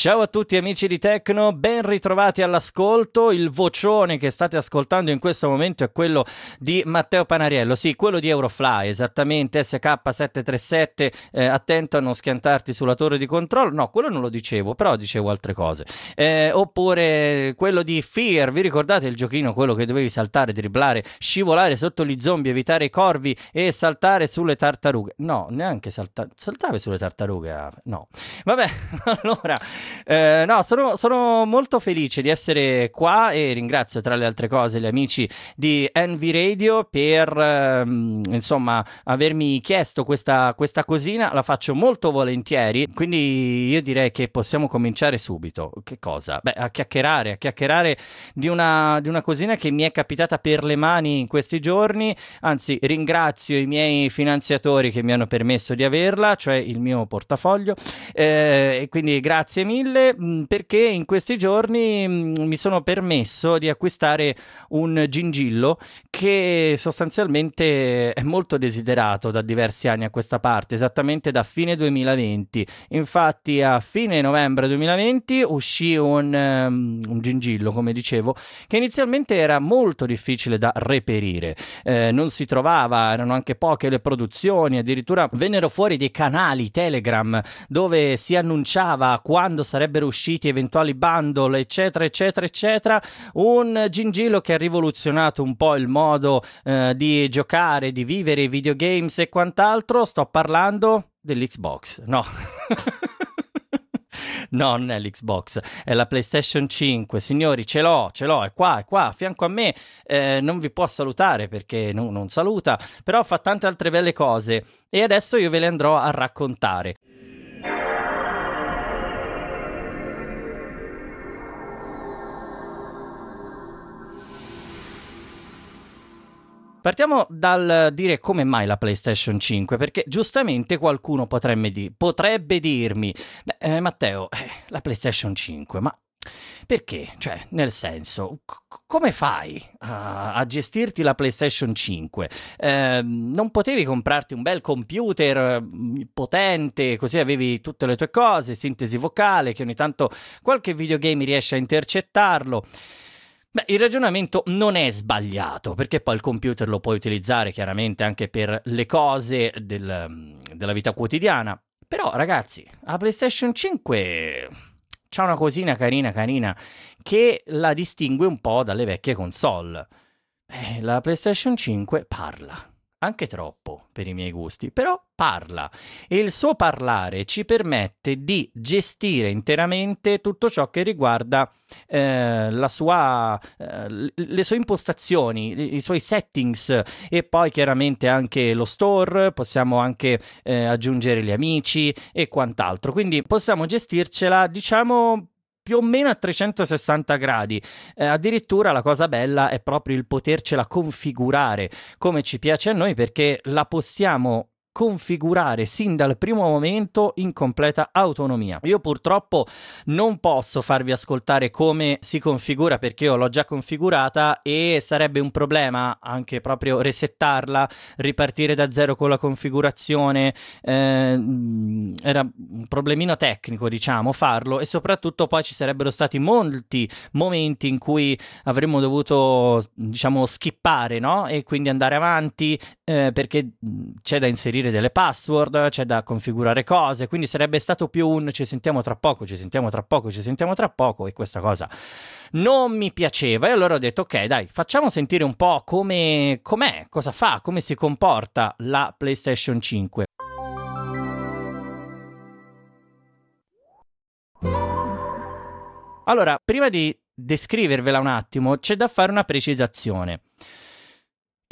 Ciao a tutti amici di Tecno, ben ritrovati all'ascolto. Il vocione che state ascoltando in questo momento è quello di Matteo Panariello, sì, quello di Eurofly, esattamente SK737. Eh, attento a non schiantarti sulla torre di controllo. No, quello non lo dicevo, però dicevo altre cose. Eh, oppure quello di Fear, vi ricordate il giochino, quello che dovevi saltare, dribblare, scivolare sotto gli zombie, evitare i corvi e saltare sulle tartarughe? No, neanche saltare. Saltavi sulle tartarughe? Ah, no. Vabbè, allora. Eh, no, sono, sono, molto felice di essere qua e ringrazio tra le altre cose gli amici di Envy Radio per ehm, insomma avermi chiesto questa, questa cosina, la faccio molto volentieri, quindi io direi che possiamo cominciare subito. Che cosa? Beh, a chiacchierare, a chiacchierare di una, di una cosina che mi è capitata per le mani in questi giorni, anzi ringrazio i miei finanziatori che mi hanno permesso di averla, cioè il mio portafoglio, eh, quindi grazie mille mm, perché in questi giorni mm, mi sono permesso di acquistare un gingillo che sostanzialmente è molto desiderato da diversi anni a questa parte, esattamente da fine 2020. Infatti a fine novembre 2020 uscì un, um, un gingillo, come dicevo, che inizialmente era molto difficile da reperire. Eh, non si trovava, erano anche poche le produzioni, addirittura vennero fuori dei canali Telegram dove si annunciava quando sarebbero usciti eventuali bundle, eccetera, eccetera, eccetera. Un gingillo che ha rivoluzionato un po' il modo eh, di giocare, di vivere i videogames e quant'altro. Sto parlando dell'Xbox, no. No, non è l'Xbox, è la PlayStation 5. Signori, ce l'ho, ce l'ho, è qua, è qua, a fianco a me. Eh, non vi può salutare perché no, non saluta, però fa tante altre belle cose e adesso io ve le andrò a raccontare. Partiamo dal dire come mai la PlayStation 5, perché giustamente qualcuno potrebbe, di- potrebbe dirmi, beh, eh, Matteo, eh, la PlayStation 5, ma perché? Cioè, nel senso, c- come fai a-, a, gestirti la PlayStation 5? Eh, non potevi comprarti un bel computer mm, potente, così avevi tutte le tue cose, sintesi vocale, che ogni tanto qualche videogame riesce a intercettarlo. Beh, il ragionamento non è sbagliato, perché poi il computer lo puoi utilizzare chiaramente anche per le cose del, della vita quotidiana. Però, ragazzi, la PlayStation 5 c'ha una cosina carina carina che la distingue un po' dalle vecchie console. Eh, la PlayStation 5 parla anche troppo per i miei gusti, però parla e il suo parlare ci permette di gestire interamente tutto ciò che riguarda eh, la sua, eh, le sue impostazioni, i suoi settings e poi chiaramente anche lo store, possiamo anche eh, aggiungere gli amici e quant'altro, quindi possiamo gestircela diciamo più o meno a 360 gradi. Eh, addirittura la cosa bella è proprio il potercela configurare come ci piace a noi perché la possiamo configurare sin dal primo momento in completa autonomia. Io purtroppo non posso farvi ascoltare come si configura perché io l'ho già configurata e sarebbe un problema anche proprio resettarla, ripartire da zero con la configurazione, eh, era un problemino tecnico diciamo farlo e soprattutto poi ci sarebbero stati molti momenti in cui avremmo dovuto diciamo skippare no? e quindi andare avanti eh, perché c'è da inserire inserire delle password, c'è da configurare cose, quindi sarebbe stato più un ci sentiamo tra poco, ci sentiamo tra poco, ci sentiamo tra poco e questa cosa non mi piaceva e allora ho detto ok dai facciamo sentire un po' come, com'è, cosa fa, come si comporta la PlayStation 5. Allora, prima di descrivervela un attimo, c'è da fare una precisazione.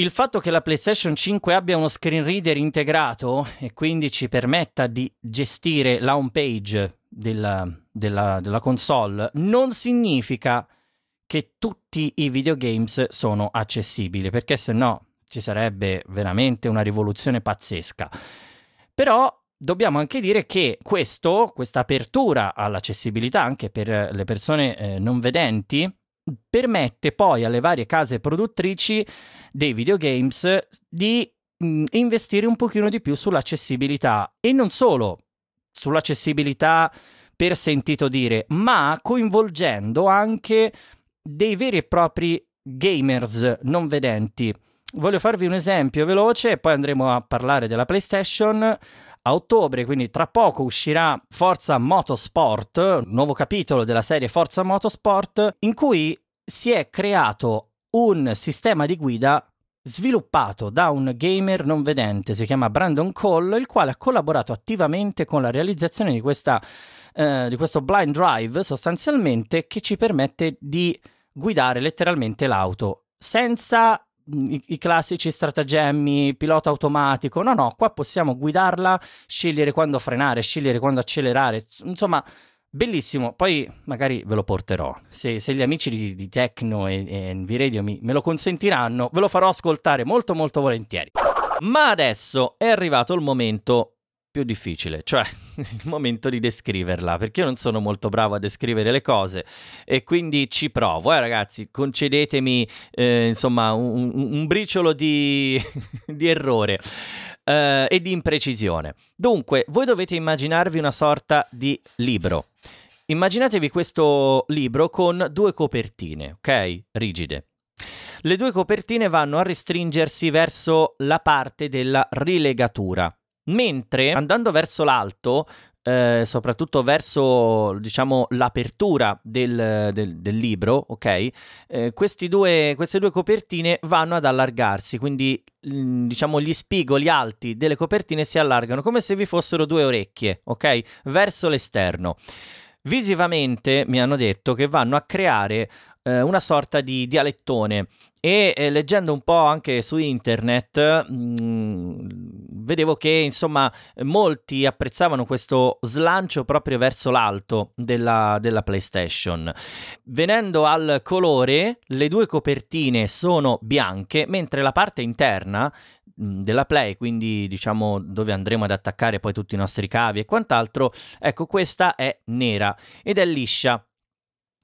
Il fatto che la PlayStation 5 abbia uno screen reader integrato e quindi ci permetta di gestire la home page della, della, della console non significa che tutti i videogames sono accessibili, perché se no ci sarebbe veramente una rivoluzione pazzesca. Però dobbiamo anche dire che questo, questa apertura all'accessibilità anche per le persone eh, non vedenti, permette poi alle varie case produttrici dei videogames di mh, mm, investire un pochino di più sull'accessibilità e non solo sull'accessibilità per sentito dire, ma coinvolgendo anche dei veri e propri gamers non vedenti. Voglio farvi un esempio veloce e poi andremo a parlare della PlayStation. A ottobre, quindi tra poco, uscirà Forza Motorsport, nuovo capitolo della serie Forza Motorsport, in cui si è creato un sistema di guida sviluppato da un gamer non vedente, si chiama Brandon Cole, il quale ha collaborato attivamente con la realizzazione di, questa, eh, di questo blind drive sostanzialmente che ci permette di guidare letteralmente l'auto senza i, i, classici stratagemmi, pilota automatico. No, no, qua possiamo guidarla, scegliere quando frenare, scegliere quando accelerare. Insomma, bellissimo. Poi magari ve lo porterò. Se, se gli amici di, di Tecno e, e Nvidia me lo consentiranno, ve lo farò ascoltare molto molto volentieri. Ma adesso è arrivato il momento più difficile, cioè il momento di descriverla, perché io non sono molto bravo a descrivere le cose e quindi ci provo, eh ragazzi, concedetemi eh, insomma un, un, briciolo di, di errore eh, e di imprecisione. Dunque, voi dovete immaginarvi una sorta di libro. Immaginatevi questo libro con due copertine, ok? Rigide. Le due copertine vanno a restringersi verso la parte della rilegatura mentre andando verso l'alto, eh, soprattutto verso diciamo l'apertura del, del, del libro, ok? Eh, due, queste due copertine vanno ad allargarsi, quindi mm, diciamo gli spigoli alti delle copertine si allargano come se vi fossero due orecchie, ok? Verso l'esterno. Visivamente mi hanno detto che vanno a creare eh, una sorta di dialettone e eh, leggendo un po' anche su internet mh, mm, vedevo che insomma molti apprezzavano questo slancio proprio verso l'alto della, della PlayStation. Venendo al colore, le due copertine sono bianche, mentre la parte interna della Play, quindi diciamo dove andremo ad attaccare poi tutti i nostri cavi e quant'altro, ecco questa è nera ed è liscia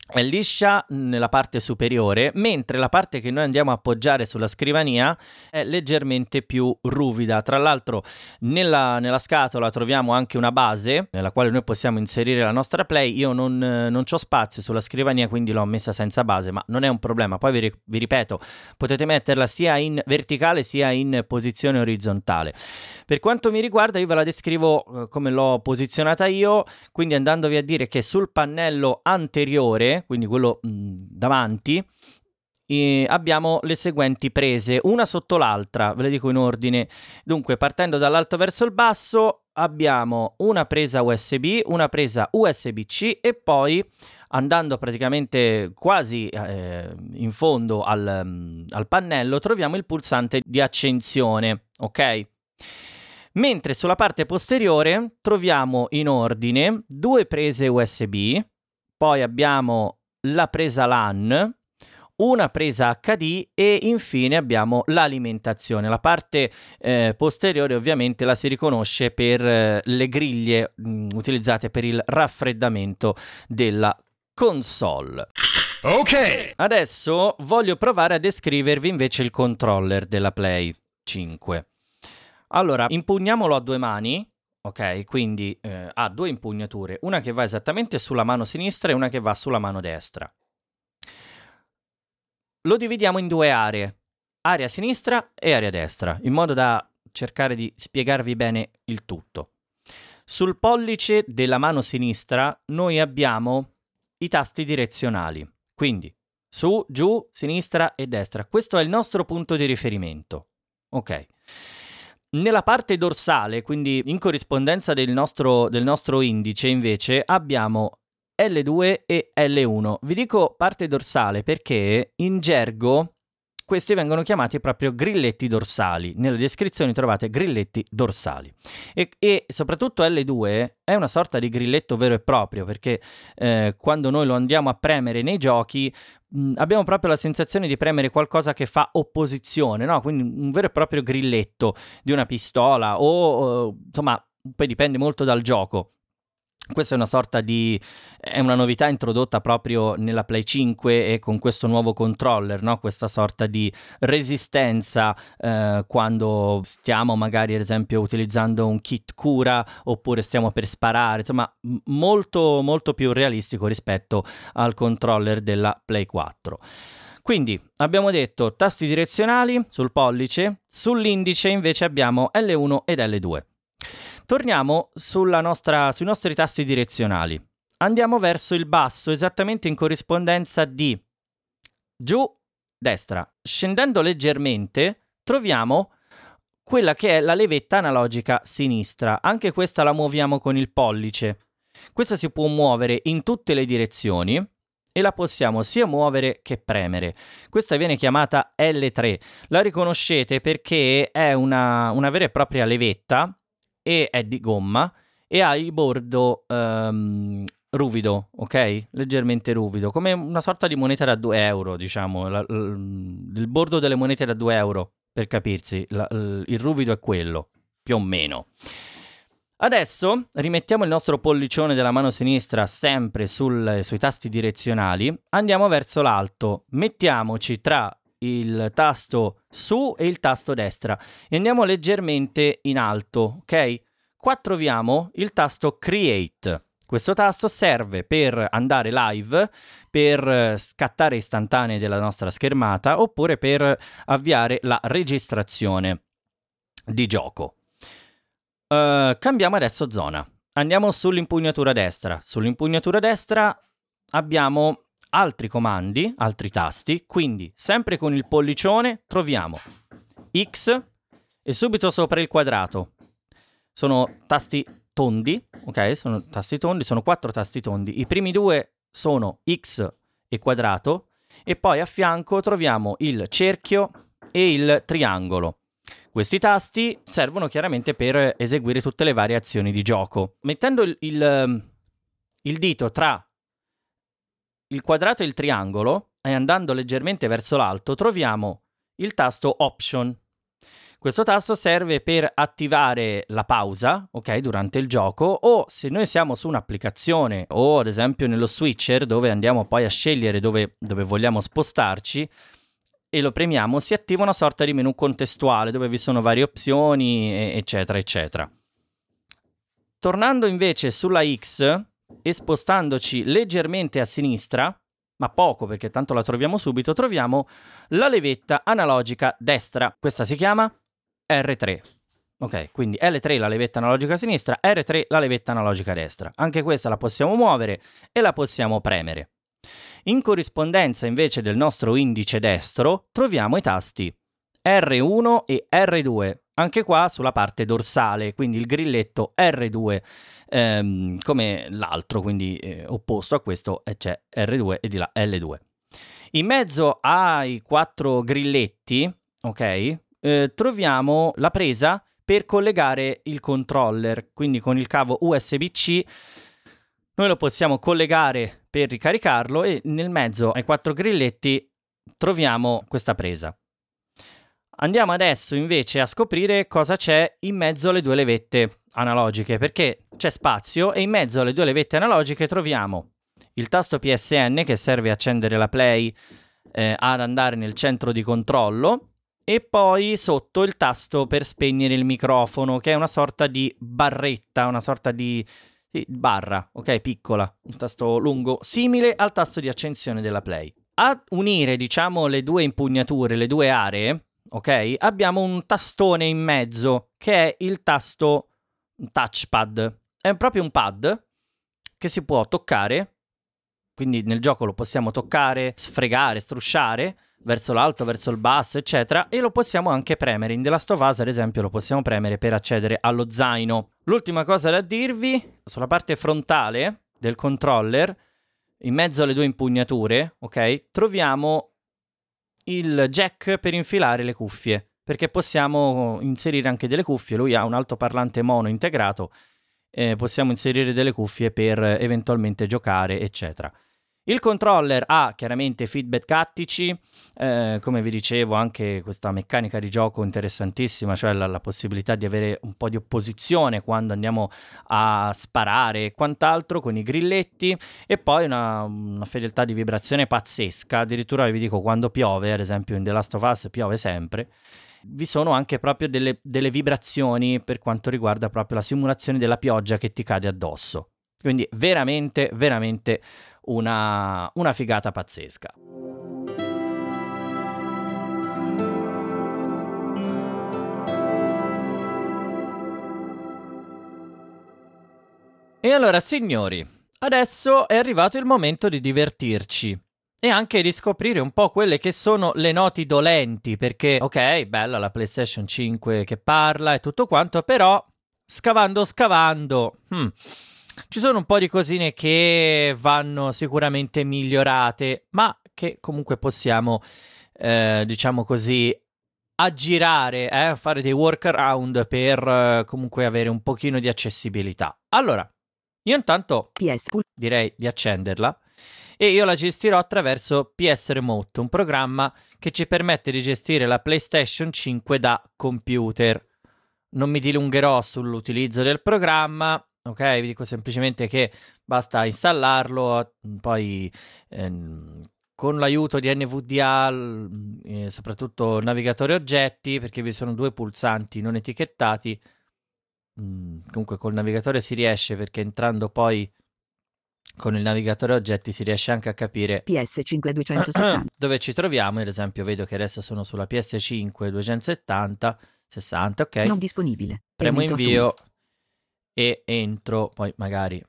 è liscia nella parte superiore, mentre la parte che noi andiamo a appoggiare sulla scrivania è leggermente più ruvida. Tra l'altro nella, nella scatola troviamo anche una base nella quale noi possiamo inserire la nostra play. Io non, non ho spazio sulla scrivania, quindi l'ho messa senza base, ma non è un problema. Poi vi, vi ripeto, potete metterla sia in verticale sia in posizione orizzontale. Per quanto mi riguarda, io ve la descrivo eh, come l'ho posizionata io, quindi andandovi a dire che sul pannello anteriore quindi quello mh, davanti, e abbiamo le seguenti prese, una sotto l'altra, ve le dico in ordine. Dunque, partendo dall'alto verso il basso, abbiamo una presa USB, una presa USB-C e poi andando praticamente quasi eh, in fondo al, al pannello troviamo il pulsante di accensione, ok? Mentre sulla parte posteriore troviamo in ordine due prese USB, poi abbiamo la presa LAN, una presa HD e infine abbiamo l'alimentazione. La parte eh, posteriore ovviamente la si riconosce per eh, le griglie mh, mm, utilizzate per il raffreddamento della console. Ok. Adesso voglio provare a descrivervi invece il controller della Play 5. Allora, impugniamolo a due mani Ok, quindi eh, ha due impugnature, una che va esattamente sulla mano sinistra e una che va sulla mano destra. Lo dividiamo in due aree, area sinistra e area destra, in modo da cercare di spiegarvi bene il tutto. Sul pollice della mano sinistra noi abbiamo i tasti direzionali, quindi su, giù, sinistra e destra. Questo è il nostro punto di riferimento. Ok. Nella parte dorsale, quindi in corrispondenza del nostro, del nostro indice, invece, abbiamo L2 e L1. Vi dico parte dorsale perché in gergo questi vengono chiamati proprio grilletti dorsali. Nelle descrizioni trovate grilletti dorsali. E, e soprattutto L2 è una sorta di grilletto vero e proprio perché eh, quando noi lo andiamo a premere nei giochi mh, abbiamo proprio la sensazione di premere qualcosa che fa opposizione, no? quindi un vero e proprio grilletto di una pistola o, o insomma poi dipende molto dal gioco. Questa è una sorta di è una novità introdotta proprio nella Play 5 e con questo nuovo controller, no? Questa sorta di resistenza eh, quando stiamo magari ad esempio utilizzando un kit cura oppure stiamo per sparare, insomma, molto molto più realistico rispetto al controller della Play 4. Quindi abbiamo detto tasti direzionali sul pollice, sull'indice invece abbiamo L1 ed L2. Torniamo nostra, sui nostri tasti direzionali. Andiamo verso il basso, esattamente in corrispondenza di giù, destra. Scendendo leggermente, troviamo quella che è la levetta analogica sinistra. Anche questa la muoviamo con il pollice. Questa si può muovere in tutte le direzioni e la possiamo sia muovere che premere. Questa viene chiamata L3. La riconoscete perché è una, una vera e propria levetta e è di gomma e ha il bordo um, ruvido, ok? Leggermente ruvido, come una sorta di moneta da 2 euro, diciamo, la, la, il bordo delle monete da 2 euro, per capirsi, la, il ruvido è quello, più o meno. Adesso rimettiamo il nostro pollicione della mano sinistra sempre sul, sui tasti direzionali, andiamo verso l'alto, mettiamoci tra il tasto su e il tasto destra e andiamo leggermente in alto, ok? Qua troviamo il tasto Create. Questo tasto serve per andare live, per scattare istantanee della nostra schermata oppure per avviare la registrazione di gioco. Uh, cambiamo adesso zona. Andiamo sull'impugnatura destra. Sull'impugnatura destra abbiamo altri comandi, altri tasti, quindi sempre con il pollicione troviamo X e subito sopra il quadrato. Sono tasti tondi, ok? Sono tasti tondi, sono quattro tasti tondi. I primi due sono X e quadrato e poi a fianco troviamo il cerchio e il triangolo. Questi tasti servono chiaramente per eseguire tutte le varie azioni di gioco. Mettendo il, il, il dito tra il quadrato e il triangolo e andando leggermente verso l'alto troviamo il tasto Option. Questo tasto serve per attivare la pausa, ok, durante il gioco o se noi siamo su un'applicazione o ad esempio nello switcher dove andiamo poi a scegliere dove, dove vogliamo spostarci e lo premiamo, si attiva una sorta di menu contestuale dove vi sono varie opzioni, eccetera, eccetera. Tornando invece sulla X, e spostandoci leggermente a sinistra, ma poco perché tanto la troviamo subito, troviamo la levetta analogica destra. Questa si chiama R3. Ok, quindi L3 la levetta analogica sinistra, R3 la levetta analogica destra. Anche questa la possiamo muovere e la possiamo premere. In corrispondenza invece del nostro indice destro troviamo i tasti R1 e R2, anche qua sulla parte dorsale, quindi il grilletto R2 ehm, come l'altro, quindi eh, opposto a questo c'è R2 e di là L2. In mezzo ai quattro grilletti, ok, eh, troviamo la presa per collegare il controller, quindi con il cavo USB-C noi lo possiamo collegare per ricaricarlo e nel mezzo ai quattro grilletti troviamo questa presa. Andiamo adesso invece a scoprire cosa c'è in mezzo alle due levette analogiche, perché c'è spazio e in mezzo alle due levette analogiche troviamo il tasto PSN che serve a accendere la play eh, ad andare nel centro di controllo e poi sotto il tasto per spegnere il microfono che è una sorta di barretta, una sorta di sì, barra, ok, piccola, un tasto lungo simile al tasto di accensione della play. A unire, diciamo, le due impugnature, le due aree, ok? Abbiamo un tastone in mezzo che è il tasto touchpad. È proprio un pad che si può toccare, quindi nel gioco lo possiamo toccare, sfregare, strusciare verso l'alto, verso il basso, eccetera, e lo possiamo anche premere. In The Last of Us, ad esempio, lo possiamo premere per accedere allo zaino. L'ultima cosa da dirvi, sulla parte frontale del controller, in mezzo alle due impugnature, ok, troviamo il jack per infilare le cuffie, perché possiamo inserire anche delle cuffie, lui ha un altoparlante mono integrato, eh, possiamo inserire delle cuffie per eventualmente giocare, eccetera. Il controller ha chiaramente feedback tattici, eh, come vi dicevo anche questa meccanica di gioco interessantissima, cioè la, la, possibilità di avere un po' di opposizione quando andiamo a sparare e quant'altro con i grilletti e poi una, una fedeltà di vibrazione pazzesca, addirittura vi dico quando piove, ad esempio in The Last of Us piove sempre, vi sono anche proprio delle, delle vibrazioni per quanto riguarda proprio la simulazione della pioggia che ti cade addosso. Quindi veramente, veramente una, una figata pazzesca. E allora, signori, adesso è arrivato il momento di divertirci e anche di scoprire un po' quelle che sono le noti dolenti, perché ok, bella la PlayStation 5 che parla e tutto quanto, però scavando scavando, hmm, ci sono un po' di cosine che vanno sicuramente migliorate, ma che comunque possiamo, eh, diciamo così, aggirare, eh, fare dei workaround per eh, comunque avere un pochino di accessibilità. Allora, io intanto direi di accenderla e io la gestirò attraverso PS Remote, un programma che ci permette di gestire la PlayStation 5 da computer. Non mi dilungherò sull'utilizzo del programma, ok? Vi dico semplicemente che basta installarlo, poi ehm, con l'aiuto di NVDA, eh, soprattutto navigatore oggetti, perché vi sono due pulsanti non etichettati. Mm, comunque col navigatore si riesce perché entrando poi con il navigatore oggetti si riesce anche a capire PS5 260 dove ci troviamo. Ad esempio, vedo che adesso sono sulla PS5 270 60, ok. Non disponibile. Premo invio e entro, poi magari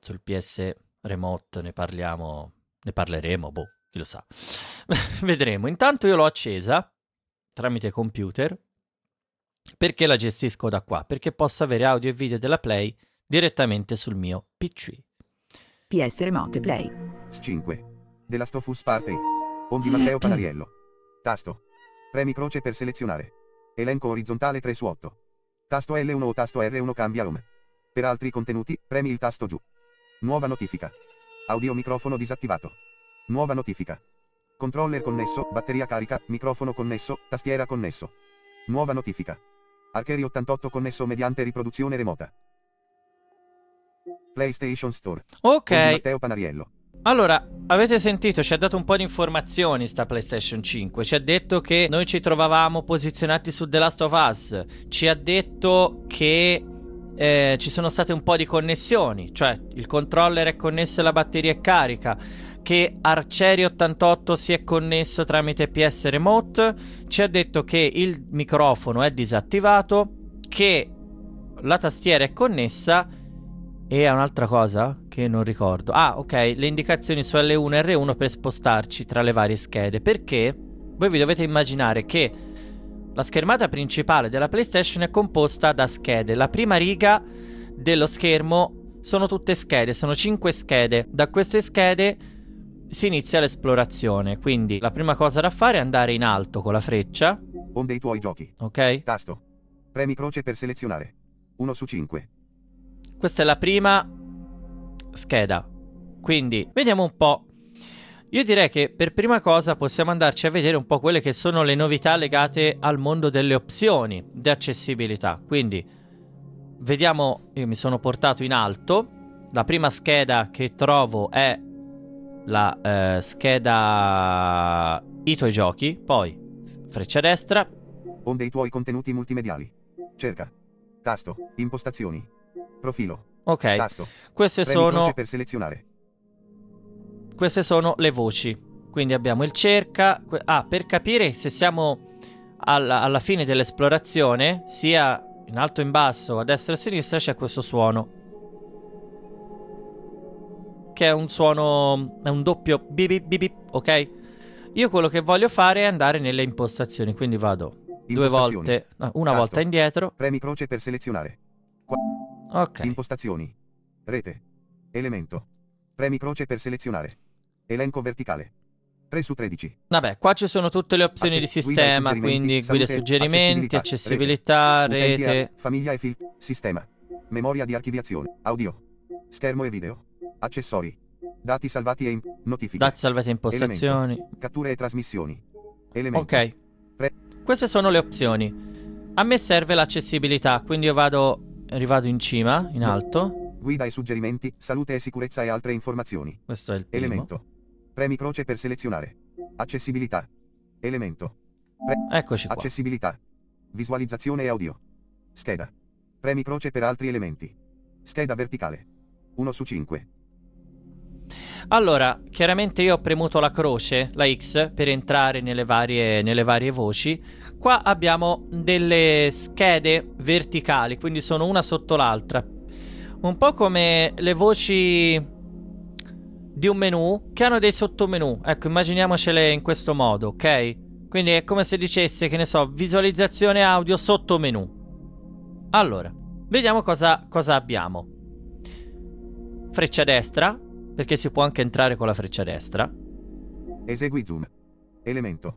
sul PS remote ne parliamo, ne parleremo, boh, chi lo sa. Vedremo. Intanto io l'ho accesa tramite computer perché la gestisco da qua? Perché posso avere audio e video della Play direttamente sul mio PC. PS Remote Play. S5. Della Stofus Party. On di Matteo Panariello. Tasto. Premi croce per selezionare. Elenco orizzontale 3 su 8. Tasto L1 o tasto R1 cambia home. Per altri contenuti, premi il tasto giù. Nuova notifica. Audio microfono disattivato. Nuova notifica. Controller connesso, batteria carica, microfono connesso, tastiera connesso. Nuova notifica. Archery 88 connesso mediante riproduzione remota. PlayStation Store. Ok. Matteo Panariello. Allora, avete sentito, ci ha dato un po' di informazioni sta PlayStation 5. Ci ha detto che noi ci trovavamo posizionati su The Last of Us. Ci ha detto che eh, ci sono state un po' di connessioni, cioè il controller è connesso e la batteria è carica, che Arcieri 88 si è connesso tramite PS Remote, ci ha detto che il microfono è disattivato, che la tastiera è connessa e un'altra cosa che non ricordo. Ah, ok, le indicazioni su L1 e R1 per spostarci tra le varie schede, perché voi vi dovete immaginare che la schermata principale della PlayStation è composta da schede. La prima riga dello schermo sono tutte schede, sono 5 schede. Da queste schede si inizia l'esplorazione. Quindi la prima cosa da fare è andare in alto con la freccia. On dei tuoi giochi. Ok. Tasto. Premi croce per selezionare. 1 su 5. Questa è la prima scheda. Quindi vediamo un po' Io direi che per prima cosa possiamo andarci a vedere un po' quelle che sono le novità legate al mondo delle opzioni di accessibilità. Quindi vediamo, io mi sono portato in alto, la prima scheda che trovo è la eh, scheda i tuoi giochi, poi freccia destra. Onde i tuoi contenuti multimediali. Cerca. Tasto. Impostazioni. Profilo. Ok. Tasto. Queste Premi sono per selezionare queste sono le voci. Quindi abbiamo il cerca. Ah, per capire se siamo alla, alla fine dell'esplorazione, sia in alto o in basso, a destra e a sinistra, c'è questo suono. Che è un suono. È un doppio bip bip, bip ok? Io quello che voglio fare è andare nelle impostazioni, quindi vado due volte, no, una Tasto. volta indietro. Premi croce per selezionare. Qua. Ok. Impostazioni. Rete. Elemento. Premi croce per selezionare. Elenco verticale. 3 su 13. Vabbè, qua ci sono tutte le opzioni Acce- di sistema, guida quindi guida e suggerimenti, accessibilità, rete, rete. famiglia e film, sistema, memoria di archiviazione, audio, schermo e video, accessori, Dati salvati e in... notifiche. Dati salvati in impostazioni. Catture e trasmissioni. Elemento. Ok. Pre- Queste sono le opzioni. A me serve l'accessibilità, quindi io vado rivado in cima, in alto. Guida e suggerimenti, salute e sicurezza e altre informazioni. Questo è il primo. Elemento. Premi croce per selezionare. Accessibilità. Elemento. Eccoci qua. Accessibilità. Visualizzazione e audio. Scheda. Premi croce per altri elementi. Scheda verticale. 1 su 5. Allora, chiaramente io ho premuto la croce, la X, per entrare nelle varie, nelle varie voci. Qua abbiamo delle schede verticali, quindi sono una sotto l'altra. Un po' come le voci di un menu che hanno dei sottomenu. Ecco, immaginiamocele in questo modo, ok? Quindi è come se dicesse, che ne so, visualizzazione audio sottomenu. Allora, vediamo cosa, cosa abbiamo. Freccia destra, perché si può anche entrare con la freccia destra. Esegui zoom. Elemento.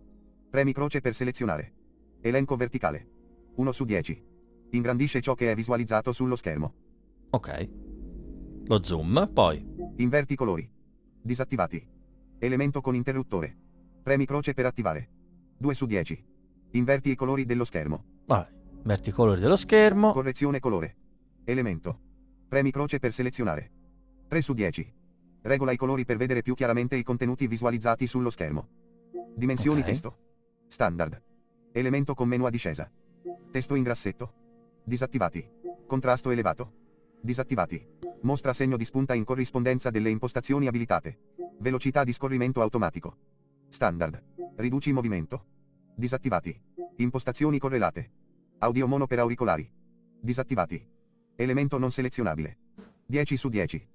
Premi croce per selezionare. Elenco verticale. 1 su 10. Ingrandisce ciò che è visualizzato sullo schermo. Ok. Lo zoom, poi. Inverti colori. Disattivati. Elemento con interruttore. Premi croce per attivare. 2 su 10. Inverti i colori dello schermo. Vabbè, inverti i colori dello schermo. Correzione colore. Elemento. Premi croce per selezionare. 3 su 10. Regola i colori per vedere più chiaramente i contenuti visualizzati sullo schermo. Dimensioni Ok. testo. Standard. Elemento con menu a discesa. Testo in grassetto. Disattivati. Contrasto elevato. Disattivati. Mostra segno di spunta in corrispondenza delle impostazioni abilitate. Velocità di scorrimento automatico. Standard. Riduci movimento. Disattivati. Impostazioni correlate. Audio mono per auricolari. Disattivati. Elemento non selezionabile. 10 su 10.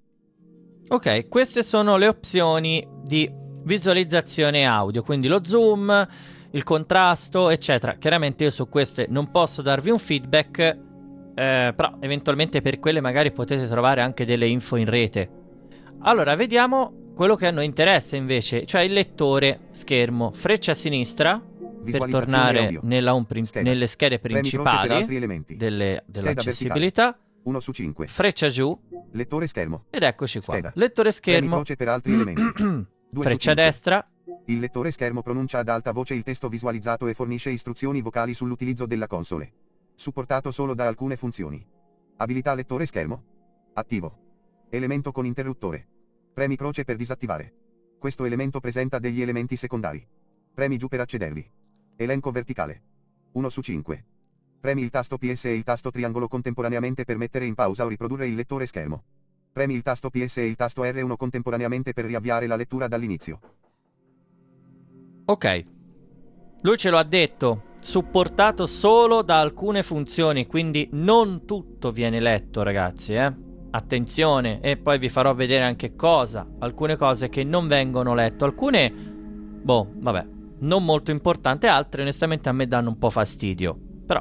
Ok, queste sono le opzioni di visualizzazione audio, quindi lo zoom, il contrasto, eccetera. Chiaramente io su queste non posso darvi un feedback, eh, però eventualmente per quelle magari potete trovare anche delle info in rete. Allora, vediamo quello che a noi interessa invece, cioè il lettore schermo. Freccia a sinistra per tornare Scheda. nelle schede principali delle- dell'accessibilità. 1 su 5. Freccia giù Lettore schermo. ed eccoci qua. Scheda. Lettore schermo. per altri elementi. Freccia destra. Il lettore schermo pronuncia ad alta voce il testo visualizzato e fornisce istruzioni vocali sull'utilizzo della console. Supportato solo da alcune funzioni. Abilità lettore schermo. Attivo. Elemento con interruttore. Premi croce per disattivare. Questo elemento presenta degli elementi secondari. Premi giù per accedervi. Elenco verticale. 1 su 5. Premi il tasto PS e il tasto triangolo contemporaneamente per mettere in pausa o riprodurre il lettore schermo. Premi il tasto PS e il tasto R1 contemporaneamente per riavviare la lettura dall'inizio. Ok. Lui ce lo ha detto. Supportato solo da alcune funzioni, quindi non tutto viene letto, ragazzi, eh. Attenzione, e poi vi farò vedere anche cosa. Alcune cose che non vengono letto. Alcune, boh, vabbè, non molto importanti. Altre, onestamente, a me danno un po' fastidio. Però,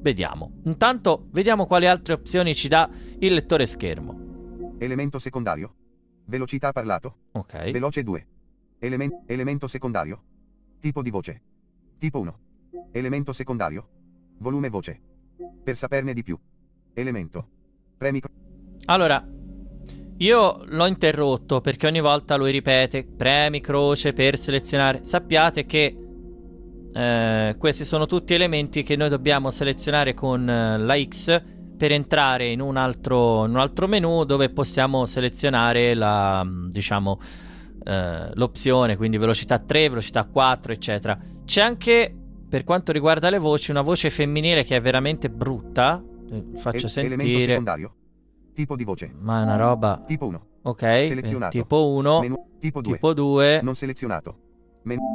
vediamo. Intanto, vediamo quali altre opzioni ci dà il lettore schermo. Elemento secondario. Velocità parlato. Ok. Veloce 2. Elemen- elemento secondario. Tipo di voce. Tipo 1. Elemento secondario. Volume voce. Per saperne di più. Elemento. Premi. Allora, io l'ho interrotto perché ogni volta lui ripete premi croce per selezionare. Sappiate che eh, questi sono tutti elementi che noi dobbiamo selezionare con eh, la X per entrare in un altro, in un altro menu dove possiamo selezionare la, diciamo, eh, l'opzione, quindi velocità 3, velocità 4, eccetera. C'è anche, per quanto riguarda le voci, una voce femminile che è veramente brutta. Eh, Faccio e- Elemento sentire. secondario. Tipo di voce. Ma è una roba. Tipo 1. Ok. eh, Selezionato. tipo 1. Menu. Tipo 2. Tipo 2. Non selezionato.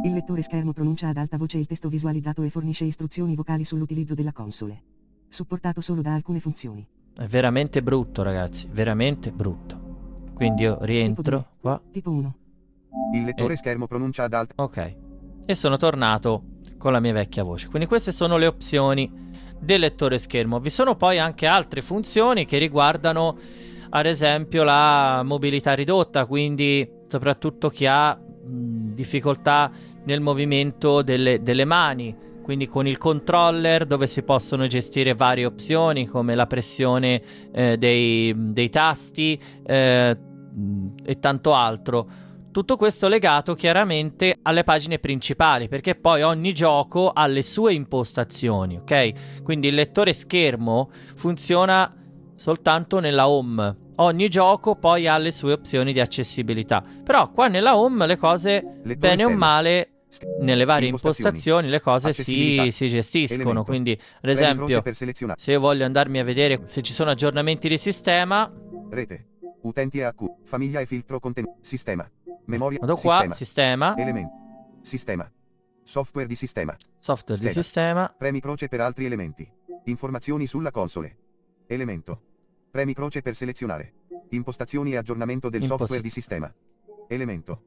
Il lettore schermo pronuncia ad alta voce il testo visualizzato e fornisce istruzioni vocali sull'utilizzo della console. Supportato solo da alcune funzioni. È veramente brutto, ragazzi. Veramente brutto. Quindi io rientro qua. Tipo 1. Il lettore Eh. schermo pronuncia ad alta. Ok. E sono tornato con la mia vecchia voce. Quindi queste sono le opzioni del lettore schermo. Vi sono poi anche altre funzioni che riguardano, ad esempio, la mobilità ridotta. Quindi, soprattutto chi ha mh, difficoltà nel movimento delle, delle mani. Quindi con il controller dove si possono gestire varie opzioni come la pressione eh, dei, dei tasti, eh, e tanto altro. Tutto questo legato chiaramente alle pagine principali, perché poi ogni gioco ha le sue impostazioni, ok? Quindi il lettore schermo funziona soltanto nella home. Ogni gioco poi ha le sue opzioni di accessibilità. Però qua nella home le cose, Lettore bene o esterno. male, nelle varie Impostazioni. impostazioni le cose si, si gestiscono. Elemento. Quindi, ad esempio, se io voglio andarmi a vedere se ci sono aggiornamenti di sistema, Rete. Utenti e AQ. Famiglia e filtro contenuti. Sistema. Memoria. vado qua, Sistema. sistema, Elementi. Sistema. Software di sistema. software di scheda. sistema, Premi croce per altri elementi. Informazioni sulla console. Elemento. Premi croce per selezionare. Impostazioni e aggiornamento del software di sistema. Elemento.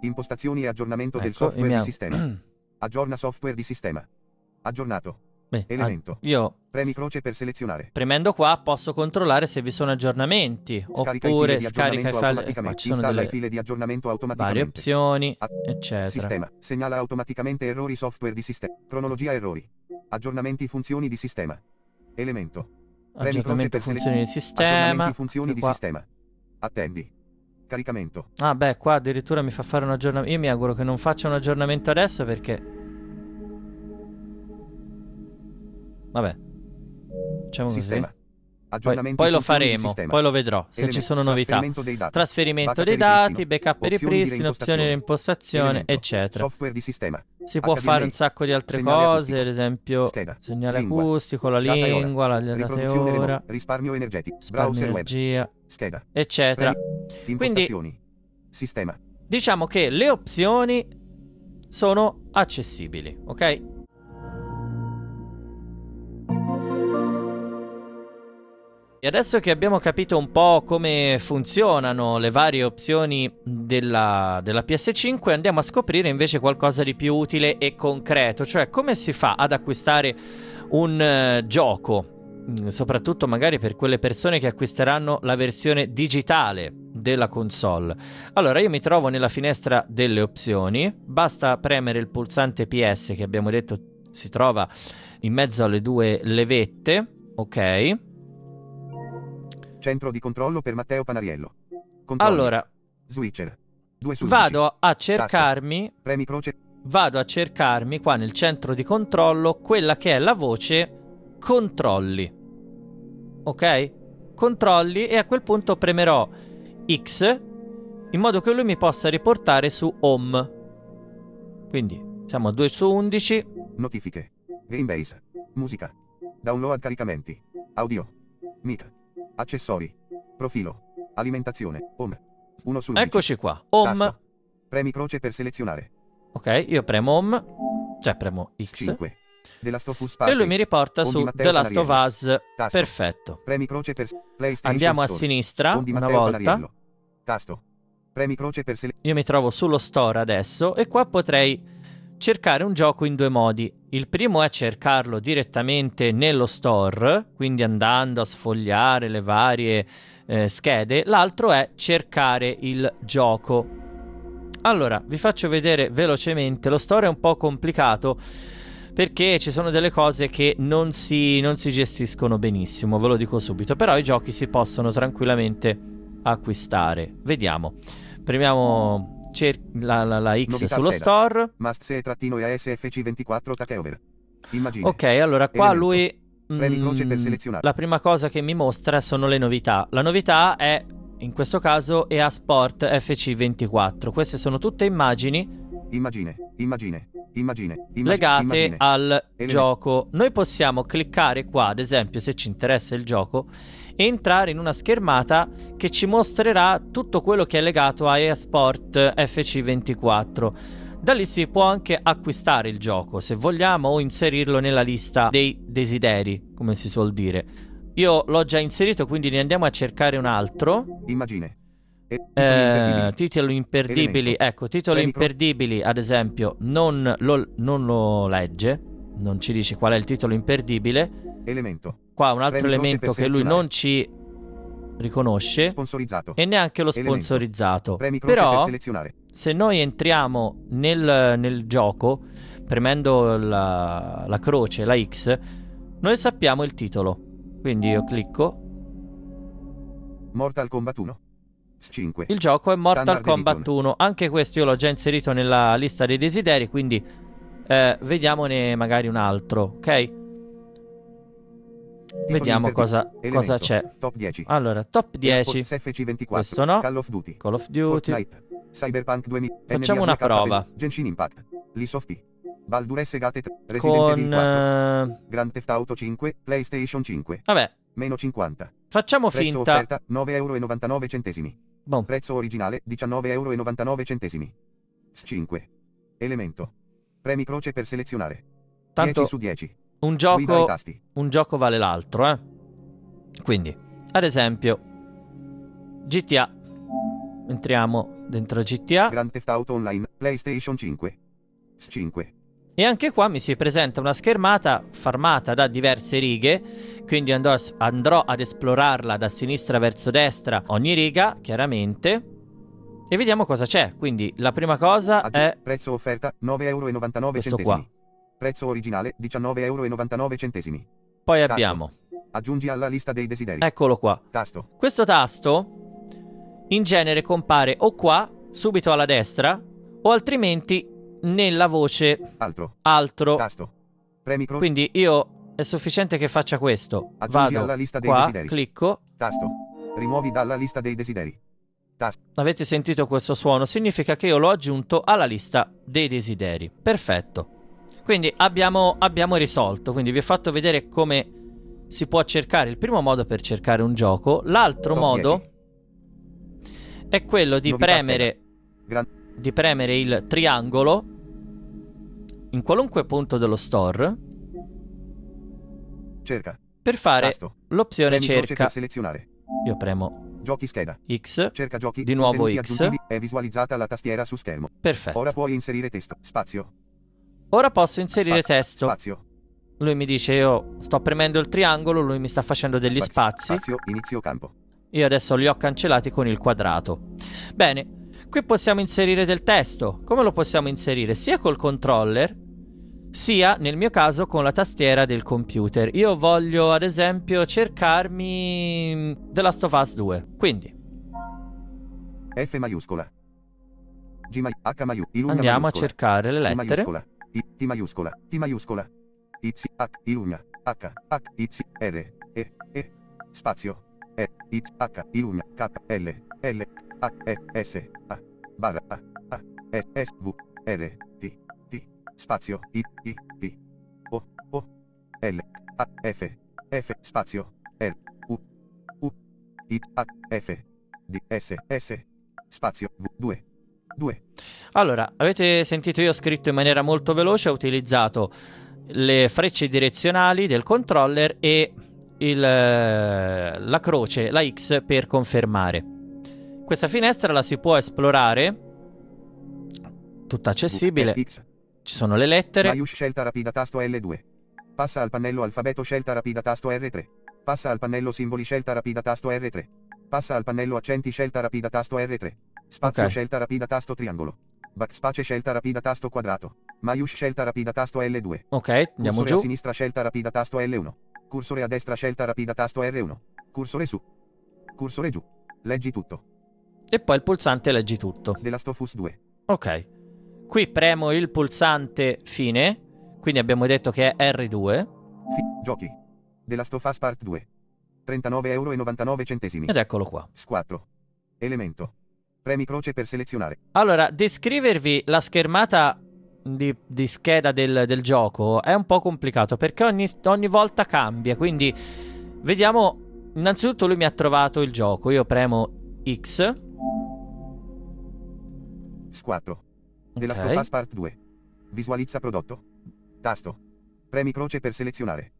Impostazioni e aggiornamento del Ecco, software il mio- di sistema. Aggiorna software di sistema. Aggiornato. Beh, Elemento. io Premi croce per selezionare. premendo qua posso controllare se vi sono aggiornamenti Scarica oppure scarica i file. Qua automaticamente. ci sono delle file di aggiornamento varie automaticamente. opzioni, A- eccetera. Sistema. Segnala automaticamente errori software di sistema. Cronologia errori. Aggiornamenti funzioni di sistema. Elemento. Premi croce Aggiornamento funzioni di sistema. Aggiornamenti funzioni di sistema. Attendi. Caricamento. Ah, beh, qua addirittura mi fa fare un aggiornamento. Io mi auguro che non faccia un aggiornamento adesso perché. Vabbè. Facciamo così. Sistema. Poi, poi lo faremo, poi lo vedrò se ci Elemento. sono novità. Trasferimento dei dati. Backup e ripristino. Opzioni di ripristino, opzioni di impostazione, Elemento. eccetera. Software di sistema. Si può HDMI. fare un sacco di altre Segnale cose, acustico. ad esempio Scheda. segnale Lingua. acustico, la lingua, la, data ora. Risparmio energetico. Browser web. energia, Scheda. eccetera. Impostazioni. Sistema. Diciamo che le opzioni sono accessibili, ok? E adesso che abbiamo capito un po' come funzionano le varie opzioni della, della PS5, andiamo a scoprire invece qualcosa di più utile e concreto, cioè come si fa ad acquistare un eh, gioco, mm, soprattutto magari per quelle persone che acquisteranno la versione digitale della console. Allora io mi trovo nella finestra delle opzioni, basta premere il pulsante PS che abbiamo detto si trova in mezzo alle due levette, ok? Centro di controllo per Matteo Panariello. Controlli. Allora Switcher. 2 su 11. vado a cercarmi, Premi croce. vado a cercarmi qua nel centro di controllo quella che è la voce controlli. Ok? Controlli e a quel punto premerò X in modo che lui mi possa riportare su home. Quindi siamo a 2 su 11. Notifiche. Gamebase. Musica. Download caricamenti. Audio. Mic. Accessori. Profilo. Alimentazione. Home. 1 su 11. Eccoci qua. Home. Tasto. Premi croce per selezionare. Ok, io premo home, cioè premo X 5. Della Stofus e lui mi riporta su Matteo The Last of. Us. Tasto. Perfetto. Premi croce per Andiamo a Store. sinistra una Matteo volta. Panariello. Tasto. Premi croce per selezionare. Io mi trovo sullo store adesso e qua potrei cercare un gioco in due modi. Il primo è cercarlo direttamente nello store, quindi andando a sfogliare le varie eh, schede. L'altro è cercare il gioco. Allora, vi faccio vedere velocemente. Lo store è un po' complicato perché ci sono delle cose che non si, non si gestiscono benissimo, ve lo dico subito. Però i giochi si possono tranquillamente acquistare. Vediamo. Premiamo cer- la, la- la X Novità sullo scheda. store. Must se trattino ASFC 24 takeover. Immagine. Ok, allora qua Elemento. lui... Premi croce per mm, selezionare. La prima cosa che mi mostra sono le novità. La novità è, in questo caso, EA Sport FC24. Queste sono tutte immagini Immagine. Immagine. Immagine. Immagine. legate immagine. al gioco. Noi possiamo cliccare qua, ad esempio, se ci interessa il gioco, e entrare in una schermata che ci mostrerà tutto quello che è legato a EA Sport FC24. Da lì si può anche acquistare il gioco se vogliamo o inserirlo nella lista dei desideri, come si suol dire. Io l'ho già inserito, quindi ne andiamo a cercare un altro. Immagine. Titoli Eh, imperdibili. titoli imperdibili, Elemento. ecco, titoli pro- imperdibili, ad esempio, non lo, non lo legge, non ci dice qual è il titolo imperdibile. Elemento. Qua un altro elemento per che lui non ci riconosce e neanche lo sponsorizzato. Per Però, selezionare. se noi entriamo nel, nel gioco, premendo la, la croce, la X, noi sappiamo il titolo. Quindi io clicco. Mortal Kombat 1. S5. il gioco è Mortal Standard Kombat Edition. 1. Anche questo io l'ho già inserito nella lista dei desideri, quindi eh, vediamone magari un altro, ok? Vediamo cosa, cosa c'è. Top 10. Allora, top 10, Esports FC24. Questo no. Call of Duty. Call of Duty. Fortnite. Cyberpunk 2000. Facciamo una 2K, prova. Genshin Impact. Lies of P. Baldur's Gate 3. Resident Evil Con... 4. eh, Grand Theft Auto 5. PlayStation 5. vabbè, Meno 50. facciamo Prezzo finta... offerta 9,99 euro. Boh, Prezzo originale 19,99 euro. S5. Elemento. Premi croce per selezionare. tanto 10 su 10. Un gioco, un gioco vale l'altro, eh. Quindi, ad esempio, GTA. Entriamo dentro GTA. Grand Theft Auto Online. PlayStation 5. S5. E anche qua mi si presenta una schermata farmata da diverse righe, quindi andrò, a- andrò ad esplorarla da sinistra verso destra, ogni riga, chiaramente, e vediamo cosa c'è. Quindi la prima cosa Aggi- è Prezzo offerta 9,99 euro. Questo qua. Prezzo originale 19,99 euro. poi Tasto. abbiamo, Aggiungi alla lista dei desideri. eccolo qua. Tasto. Questo tasto in genere compare o qua, subito alla destra, o altrimenti nella voce Altro. altro. Tasto. Premi croce. Quindi io è sufficiente che faccia questo. Aggiungi Vado alla lista dei qua, desideri. clicco, Tasto. Rimuovi dalla lista dei desideri. Tasto. Avete sentito questo suono? Significa che io l'ho aggiunto alla lista dei desideri. Perfetto. Quindi abbiamo, abbiamo risolto. Quindi vi ho fatto vedere come si può cercare. Il primo modo per cercare un gioco. L'altro Top modo 10. è quello di Novità premere, Gran- di premere il triangolo in qualunque punto dello store Cerca. per fare Tasto. l'opzione Premi cerca. per selezionare. Io premo Giochi scheda. X. Cerca giochi. Di nuovo X. È visualizzata la tastiera su schermo. Perfetto. Ora puoi inserire testo. Spazio. Ora posso inserire Spazio. testo. Spazio. Lui mi dice io sto premendo il triangolo, lui mi sta facendo degli spazi. Spazio. Inizio campo. Io adesso li ho cancellati con il quadrato. Bene, qui possiamo inserire del testo. Come lo possiamo inserire? Sia col controller, sia nel mio caso con la tastiera del computer. Io voglio ad esempio cercarmi The Last of Us 2. Quindi F maiuscola. G mai- H maiu- Ilunga andiamo a maiuscola. cercare le lettere. T maiuscola. T maiuscola. Y, H, Ilunga. H, H, Y, R, E, E. Spazio. E, Y, H, Ilunga. K, L, L, H, E, S, A. Barra, A, A, S, S, V, R, T, T. Spazio. I, I, P. O, O. L, A, F, F, spazio. R, U, U. I, H, F, D, S, S. Spazio. V, 2. 2. Allora, avete sentito io ho scritto in maniera molto veloce, ho utilizzato le frecce direzionali del controller e il, eh, la croce, la X per confermare. Questa finestra la si può esplorare, tutta accessibile, X. ci sono le lettere, Maius scelta rapida tasto L2. Passa al pannello alfabeto scelta rapida tasto R3. Passa al pannello simboli scelta rapida tasto R3. Passa al pannello accenti scelta rapida tasto R3. Spazio Ok. scelta rapida tasto triangolo. Backspace scelta rapida tasto quadrato. Maius scelta rapida tasto L2. ok, andiamo Cursore a giù, sinistra scelta rapida tasto L1. Cursore a destra scelta rapida tasto R1. Cursore su. Cursore giù. Leggi tutto. e poi il pulsante leggi tutto. The Last of Us 2. Ok, qui premo il pulsante fine, quindi abbiamo detto che è R2, Fi- giochi. The Last of Us Part 2. 39,99 euro. ed eccolo qua. S4. Elemento. Premi croce per selezionare. Allora, descrivervi la schermata di, di scheda del, del gioco è un po' complicato perché ogni, ogni volta cambia. Quindi vediamo. Innanzitutto lui mi ha trovato il gioco. Io premo X. S4. The Last Ok. of Us Part 2. Visualizza prodotto. Tasto. Premi croce per selezionare.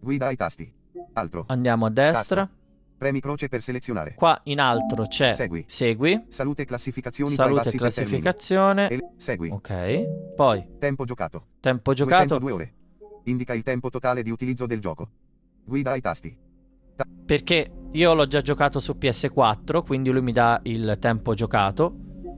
Guida ai tasti. Altro. Andiamo a destra. Premi croce per selezionare. Qua in alto c'è Segui. Segui. Salute classificazioni Salute classificazione. E- segui. Ok. Poi Tempo giocato. tempo giocato. 202 ore. Indica il tempo totale di utilizzo del gioco. Guida ai tasti. Perché io l'ho già giocato su PS4. Quindi lui mi dà il tempo giocato.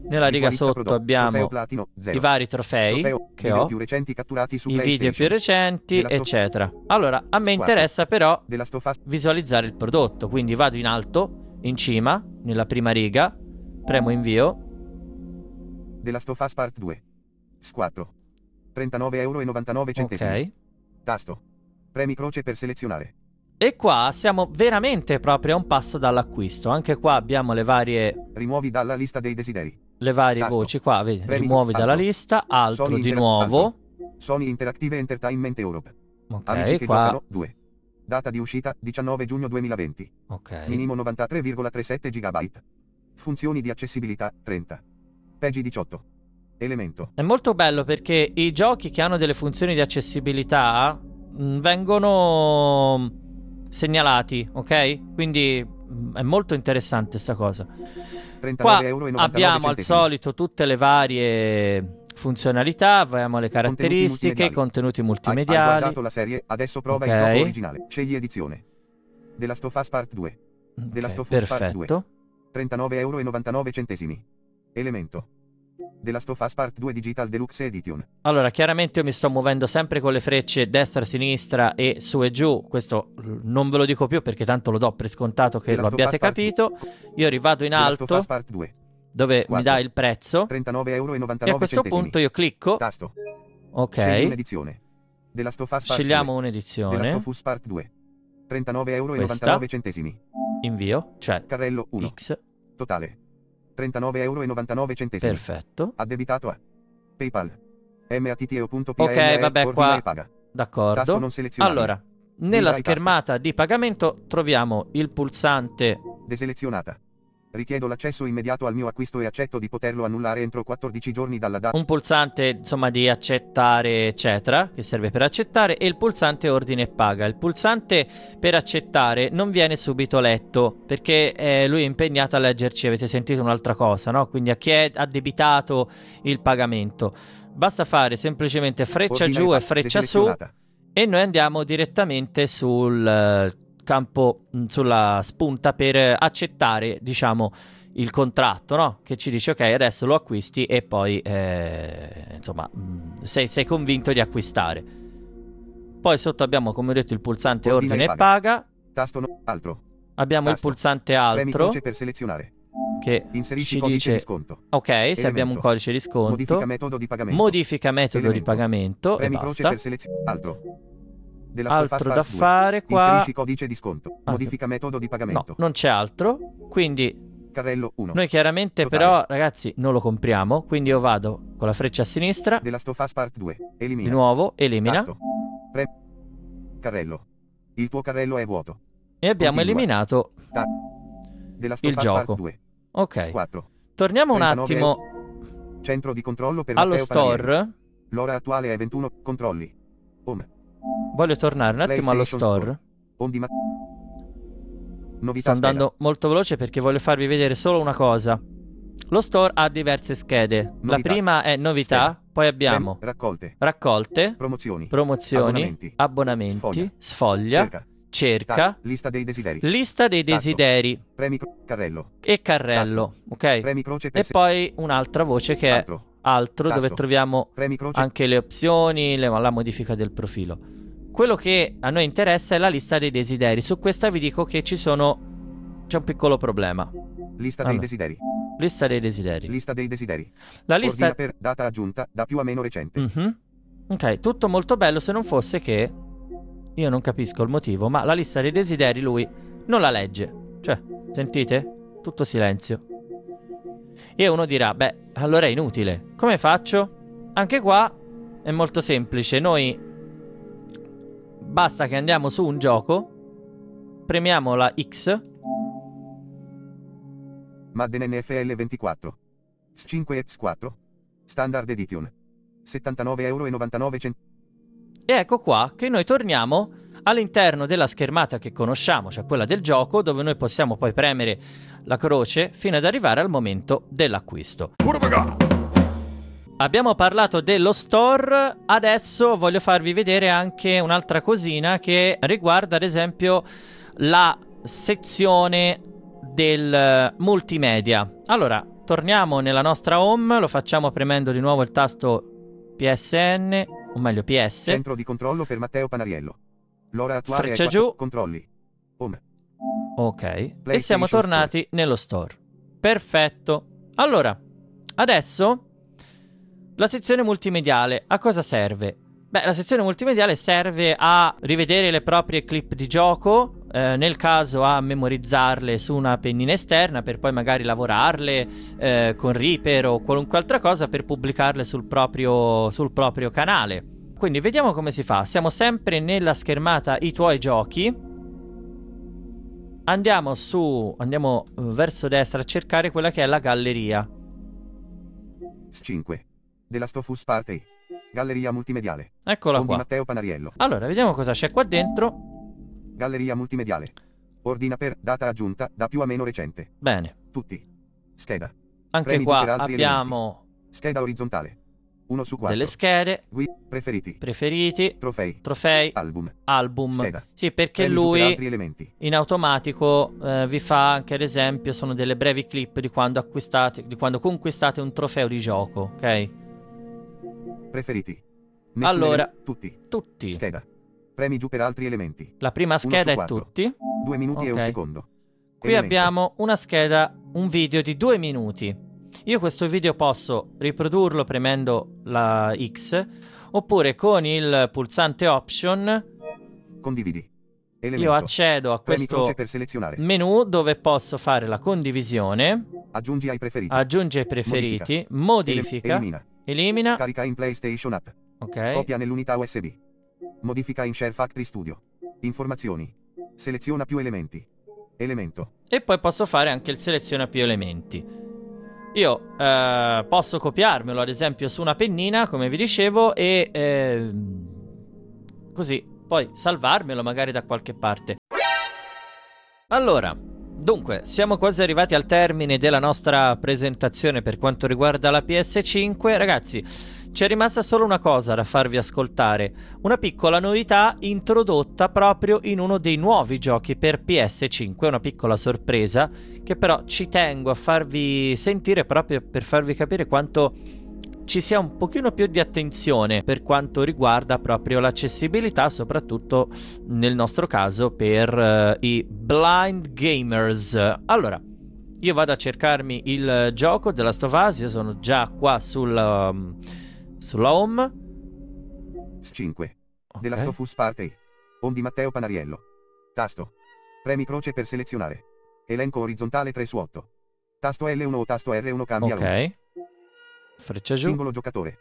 Nella riga sotto prodotto. abbiamo platino, i vari trofei Trofeo, che ho. i video più recenti, eccetera. Allora, a me interessa però visualizzare il prodotto, quindi vado in alto, in cima, nella prima riga, Premo invio. The Last of Us Part 2. S4. 39,99 euro. Ok. Tasto. Premi croce per selezionare. E qua siamo veramente proprio a un passo dall'acquisto. Anche qua abbiamo le varie, Rimuovi dalla lista dei desideri. Le varie Tasto. voci. Qua, vedi, Premi rimuovi dalla altro. lista. Altro Sony di Interact- nuovo. Sony Interactive Entertainment Europe. Amici Ok, che qua. giocano 2. Data di uscita 19 giugno 2020. Ok. Minimo 93,37 GB. Funzioni di accessibilità 30. Peggi 18. Elemento. È molto bello perché i giochi che hanno delle funzioni di accessibilità mh, vengono mh, segnalati, ok? Quindi è molto interessante sta cosa. 39,99 Qua abbiamo al solito tutte le varie funzionalità, abbiamo le caratteristiche, i contenuti Hai, hai multimediali. guardato la serie, adesso prova Ok. il gioco originale. Scegli edizione. Of Us Part 2. The Last Ok, of Us Part 2. perfetto. 39,99 euro. Elemento. The Last of Us Part 2 Digital Deluxe Edition. Allora, chiaramente io mi sto muovendo sempre con le frecce destra, sinistra e su e giù. Questo non ve lo dico più perché tanto lo do per scontato che lo abbiate capito. Io rivado in alto Us Part 2. dove mi Squadra. dà il prezzo 39,99 euro. e a questo punto io clicco. Tasto. Ok, un'edizione. Scegliamo 2. The Last un'edizione. of Us Part 2. 39,99 euro. Invio, cioè Carrello 1. X. Totale. 39,99 euro. Perfetto. Addebitato a PayPal. matteo.pl Ok, vabbè, qua- paga. Tasto D'accordo. non selezionato. Allora, nella schermata di pagamento troviamo il pulsante Deselezionata. Richiedo l'accesso immediato al mio acquisto e accetto di poterlo annullare entro 14 giorni dalla data. un pulsante insomma di accettare eccetera che serve per accettare e il pulsante ordine e paga. Il pulsante per accettare non viene subito letto perché eh, lui è impegnato a leggerci avete sentito un'altra cosa no? Quindi a chi è addebitato il pagamento. Basta fare semplicemente freccia Ordina giù e freccia su e noi andiamo direttamente sul eh, campo, mh, sulla spunta per accettare, diciamo, il contratto, no? Che ci dice ok, adesso lo acquisti e poi, eh, insomma, mh, sei, sei convinto di acquistare. Poi sotto abbiamo, come ho detto, il pulsante Ordina ordine e e paga. Tasto no. Altro. Abbiamo il Tasto. pulsante Premi altro per selezionare. che Inserisci ci codice di dice sconto. ok, se Elemento. abbiamo un codice di sconto, Modifica metodo di pagamento. modifica metodo di Elemento. pagamento e Premi croce basta. per selezionare. Altro. Della Altro da Part 2. fare qua. Inserisci codice di sconto. Ah, Modifica metodo di No, pagamento. non c'è altro. Quindi Carrello 1. Noi chiaramente Totale. però ragazzi non lo compriamo, quindi io vado con la freccia a sinistra, of Us Part 2. Elimina. di nuovo, elimina. Pre- Carrello. Il tuo carrello è vuoto. e abbiamo Continua. eliminato Ta- Il gioco. 2. Ok, 4. torniamo un 39 attimo Centro di controllo per allo store. L'ora attuale è 21. Controlli. Home. Voglio tornare un attimo allo store. Novità Sto andando molto veloce perché voglio farvi vedere solo una cosa. Lo store ha diverse schede. La Novità. prima è novità, Scheda. poi scheda. abbiamo Rem- Raccolte. raccolte, Promozioni. promozioni, Abbonamenti. abbonamenti, Sfoglia. sfoglia, Cerca. cerca, Tasto. Lista dei desideri. lista dei Tasto. desideri Premi. Carrello. e carrello, ok? Premi croce per E poi un'altra voce che è Altro. altro dove Tasto. troviamo anche le opzioni, le- la modifica del profilo. Quello che a noi interessa è la lista dei desideri. Su questa vi dico che ci sono. C'è un piccolo problema. Lista Allora. dei desideri. Lista dei desideri. Lista dei desideri. La lista. Ordina per data aggiunta da più a meno recente. Mhm. Ok, tutto molto bello se non fosse che. Io non capisco il motivo, ma la lista dei desideri lui non la legge. Cioè, sentite? Tutto silenzio. E uno dirà, beh, allora è inutile. Come faccio? Anche qua è molto semplice. Noi basta che andiamo su un gioco, premiamo la X, Madden NFL 24. S5 X4. Standard Edition. 79,99 euro. E ecco qua che noi torniamo all'interno della schermata che conosciamo, cioè quella del gioco, dove noi possiamo poi premere la croce fino ad arrivare al momento dell'acquisto. Abbiamo parlato dello store, adesso voglio farvi vedere anche un'altra cosina che riguarda ad esempio la sezione del eh, multimedia. Allora, torniamo nella nostra home, lo facciamo premendo di nuovo il tasto PSN, o meglio PS. Centro di controllo per Matteo Panariello. L'ora attuale Freccia è 4. giù. Controlli. Home. Ok. E siamo tornati nello store. Perfetto. Allora, adesso la sezione multimediale a cosa serve? Beh, la sezione multimediale serve a rivedere le proprie clip di gioco, eh, nel caso a memorizzarle su una pennina esterna per poi magari lavorarle eh, con Reaper o qualunque altra cosa per pubblicarle sul proprio, sul proprio canale. Quindi vediamo come si fa. Siamo sempre nella schermata i tuoi giochi. Andiamo su, andiamo eh, verso destra a cercare quella che è la galleria. S5. Della Stofus Party. Galleria multimediale. Eccola Con di qua. Matteo Panariello. Allora, vediamo cosa c'è qua dentro. Galleria multimediale. Ordina per data aggiunta da più a meno recente. Bene, Tutti. Scheda. anche Premi qua abbiamo Scheda orizzontale. 1 su 4. delle schede, Gui. Preferiti. preferiti, Trofei. trofei, Album. album. Scheda. Sì, perché per lui altri elementi. in automatico eh, vi fa anche ad esempio sono delle brevi clip di quando acquistate di quando conquistate un trofeo di gioco, ok? Preferiti. Nessun Allora, ele- tutti. Tutti. Scheda. Premi giù per altri elementi. La prima scheda è tutti. 2 minuti e un secondo. Qui Elemento. abbiamo una scheda, un video di due minuti. Io questo video posso riprodurlo premendo la X oppure con il pulsante option Condividi. Elemento. io accedo a questo menu dove posso fare la condivisione, Aggiungi ai preferiti. aggiungi ai preferiti, Ele- modifica, elimina. elimina, Carica in PlayStation App. ok? Copia nell'unità USB. Modifica in Share Factory Studio. Informazioni. Seleziona più elementi. Elemento. E poi posso fare anche il seleziona più elementi. Io eh, posso copiarmelo ad esempio su una pennina, come vi dicevo, e ehm, così poi salvarmelo magari da qualche parte. Allora, dunque, siamo quasi arrivati al termine della nostra presentazione per quanto riguarda la PS5. Ragazzi, c'è rimasta solo una cosa da farvi ascoltare, una piccola novità introdotta proprio in uno dei nuovi giochi per PS5, una piccola sorpresa che però ci tengo a farvi sentire proprio per farvi capire quanto ci sia un pochino più di attenzione per quanto riguarda proprio l'accessibilità, soprattutto nel nostro caso per eh, i blind gamers. Allora, io vado a cercarmi il gioco della Us, io sono già qua sul, um, sulla home. S5. Ok. Della Stofus Party. Home di Matteo Panariello. Tasto. Premi croce per selezionare. Elenco orizzontale 3 su 8. Tasto L1 o tasto R1 cambia home. Ok. Freccia giù. Singolo giocatore.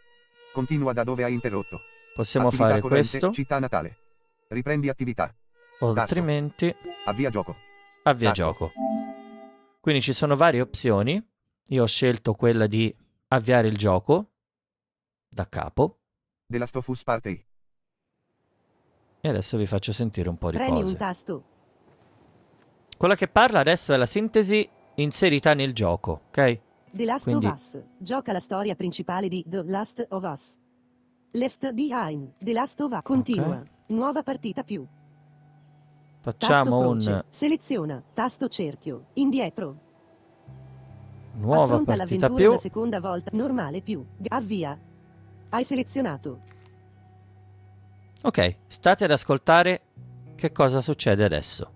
Continua da dove hai interrotto. Possiamo attività fare corrente, questo. Città natale. Riprendi attività. O tasto. altrimenti Avvia gioco. avvia Tasto. gioco. Quindi ci sono varie opzioni. Io ho scelto quella di avviare il gioco da capo. Della Stofus Party. E adesso vi faccio sentire un po' di Premi un cose. tasto. Quella che parla adesso è la sintesi inserita nel gioco, ok? The Last Quindi- of Us. Gioca la storia principale di The Last of Us. Left Behind. The Last of Us. Continua. Nuova partita più. Facciamo tasto un croce. Seleziona. Tasto cerchio. Indietro. nuova Affronta partita l'avventura più. una seconda volta. Normale più. Avvia. Hai selezionato. Ok, state ad ascoltare che cosa succede adesso.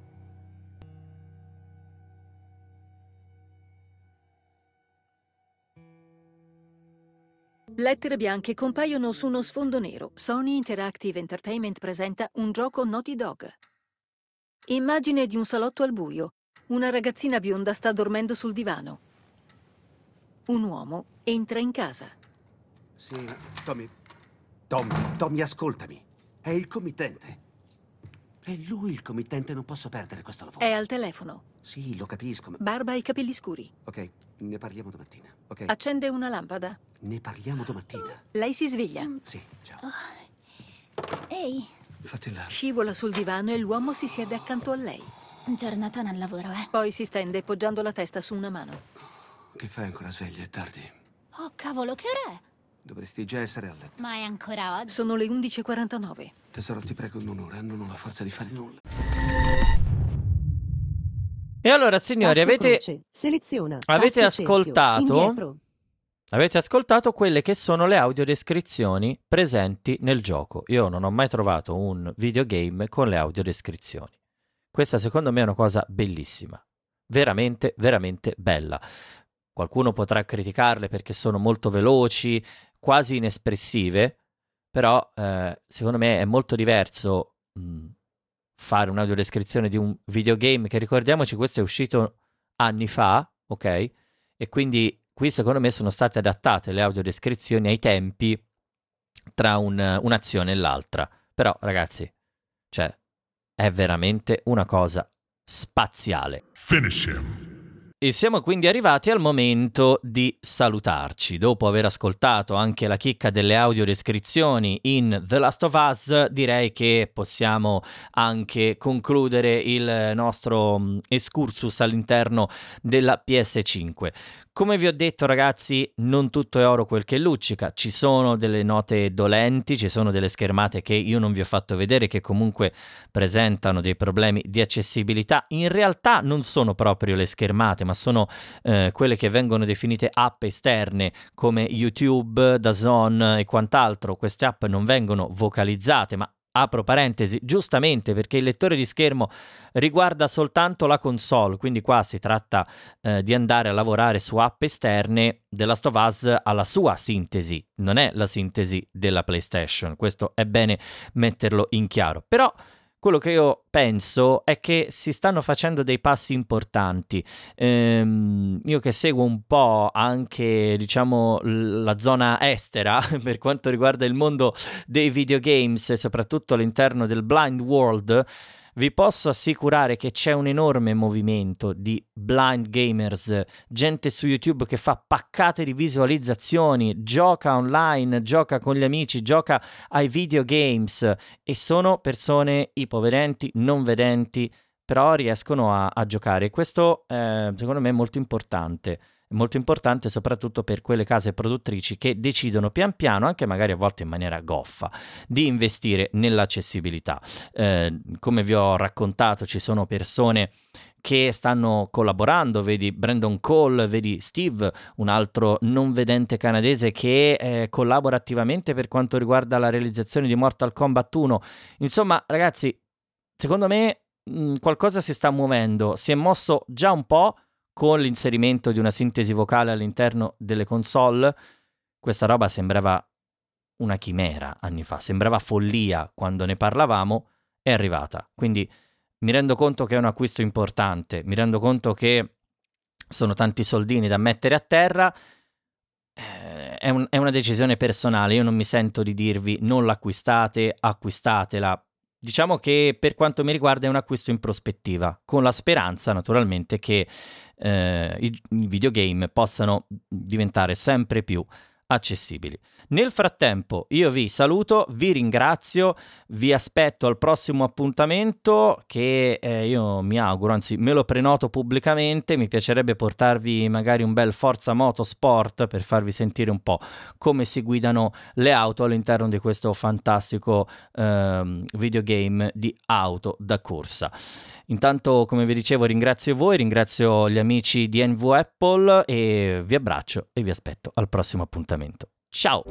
Lettere bianche compaiono su uno sfondo nero. Sony Interactive Entertainment presenta un gioco Naughty Dog. Immagine di un salotto al buio. Una ragazzina bionda sta dormendo sul divano. Un uomo entra in casa. Sì, Tommy. Tommy, Tommy, ascoltami. È il committente. È lui il committente, non posso perdere questo lavoro. È al telefono. Sì, lo capisco, ma... Barba e capelli scuri. Ok, ne parliamo domattina, ok? Accende una lampada. Ne parliamo domattina. Lei si sveglia. Sì, ciao. Ehi, Fatti là. Scivola sul divano e l'uomo si siede accanto a lei. giornatona al lavoro, eh? Poi si stende poggiando la testa su una mano. Che fai ancora sveglia? È tardi. Oh, cavolo, che ora è? Dovresti già essere a letto. Ma è ancora oggi? Sono le 11.49. Tesoro, ti prego un'ora, non ho la forza di fare nulla. E allora, signori, avete, avete ascoltato? Avete ascoltato quelle che sono le audiodescrizioni presenti nel gioco. Io non ho mai trovato un videogame con le audiodescrizioni. Questa secondo me è una cosa bellissima. Veramente, veramente bella. qualcuno potrà criticarle perché sono molto veloci, quasi inespressive, però eh, secondo me è molto diverso mh, fare un'audiodescrizione di un videogame che ricordiamoci questo è uscito anni fa, ok? E quindi qui secondo me sono state adattate le audiodescrizioni ai tempi tra un, un'azione e l'altra. Però ragazzi, cioè, è veramente una cosa spaziale. Finish him. E siamo quindi arrivati al momento di salutarci. Dopo aver ascoltato anche la chicca delle audiodescrizioni in The Last of Us, direi che possiamo anche concludere il nostro mm, excursus all'interno della PS5. Come vi ho detto ragazzi, non tutto è oro quel che luccica, ci sono delle note dolenti, ci sono delle schermate che io non vi ho fatto vedere che comunque presentano dei problemi di accessibilità. In realtà non sono proprio le schermate, ma sono eh, quelle che vengono definite app esterne come YouTube, DAZN e quant'altro. Queste app non vengono vocalizzate, ma apro parentesi, giustamente perché il lettore di schermo riguarda soltanto la console, quindi qua si tratta eh, di andare a lavorare su app esterne della Us alla sua sintesi, non è la sintesi della PlayStation, questo è bene metterlo in chiaro. Però quello che io penso è che si stanno facendo dei passi importanti. Ehm, io che seguo un po' anche, diciamo, la zona estera per quanto riguarda il mondo dei videogames, soprattutto all'interno del blind world, vi posso assicurare che c'è un enorme movimento di blind gamers, gente su YouTube che fa paccate di visualizzazioni, gioca online, gioca con gli amici, gioca ai videogames e sono persone ipovedenti, non vedenti, però riescono a, a giocare. Questo eh, secondo me è molto importante molto importante soprattutto per quelle case produttrici che decidono pian piano, anche magari a volte in maniera goffa, di investire nell'accessibilità. Eh, come vi ho raccontato, ci sono persone che stanno collaborando, vedi Brandon Cole, vedi Steve, un altro non vedente canadese che eh, collabora attivamente per quanto riguarda la realizzazione di Mortal Kombat 1. Insomma, ragazzi, secondo me mh, qualcosa si sta muovendo, si è mosso già un po', con l'inserimento di una sintesi vocale all'interno delle console, questa roba sembrava una chimera anni fa, sembrava follia quando ne parlavamo, è arrivata. Quindi mi rendo conto che è un acquisto importante, mi rendo conto che sono tanti soldini da mettere a terra, eh, è, un, è una decisione personale, io non mi sento di dirvi non l'acquistate, acquistatela, Diciamo che per quanto mi riguarda è un acquisto in prospettiva, con la speranza naturalmente che eh, i, i videogame possano diventare sempre più accessibili. Nel frattempo io vi saluto, vi ringrazio, vi aspetto al prossimo appuntamento che eh, io mi auguro, anzi me lo prenoto pubblicamente, mi piacerebbe portarvi magari un bel Forza Motorsport per farvi sentire un po' come si guidano le auto all'interno di questo fantastico eh, videogame di auto da corsa. Intanto, come vi dicevo, ringrazio voi, ringrazio gli amici di NV Apple e vi abbraccio e vi aspetto al prossimo appuntamento. Ciao!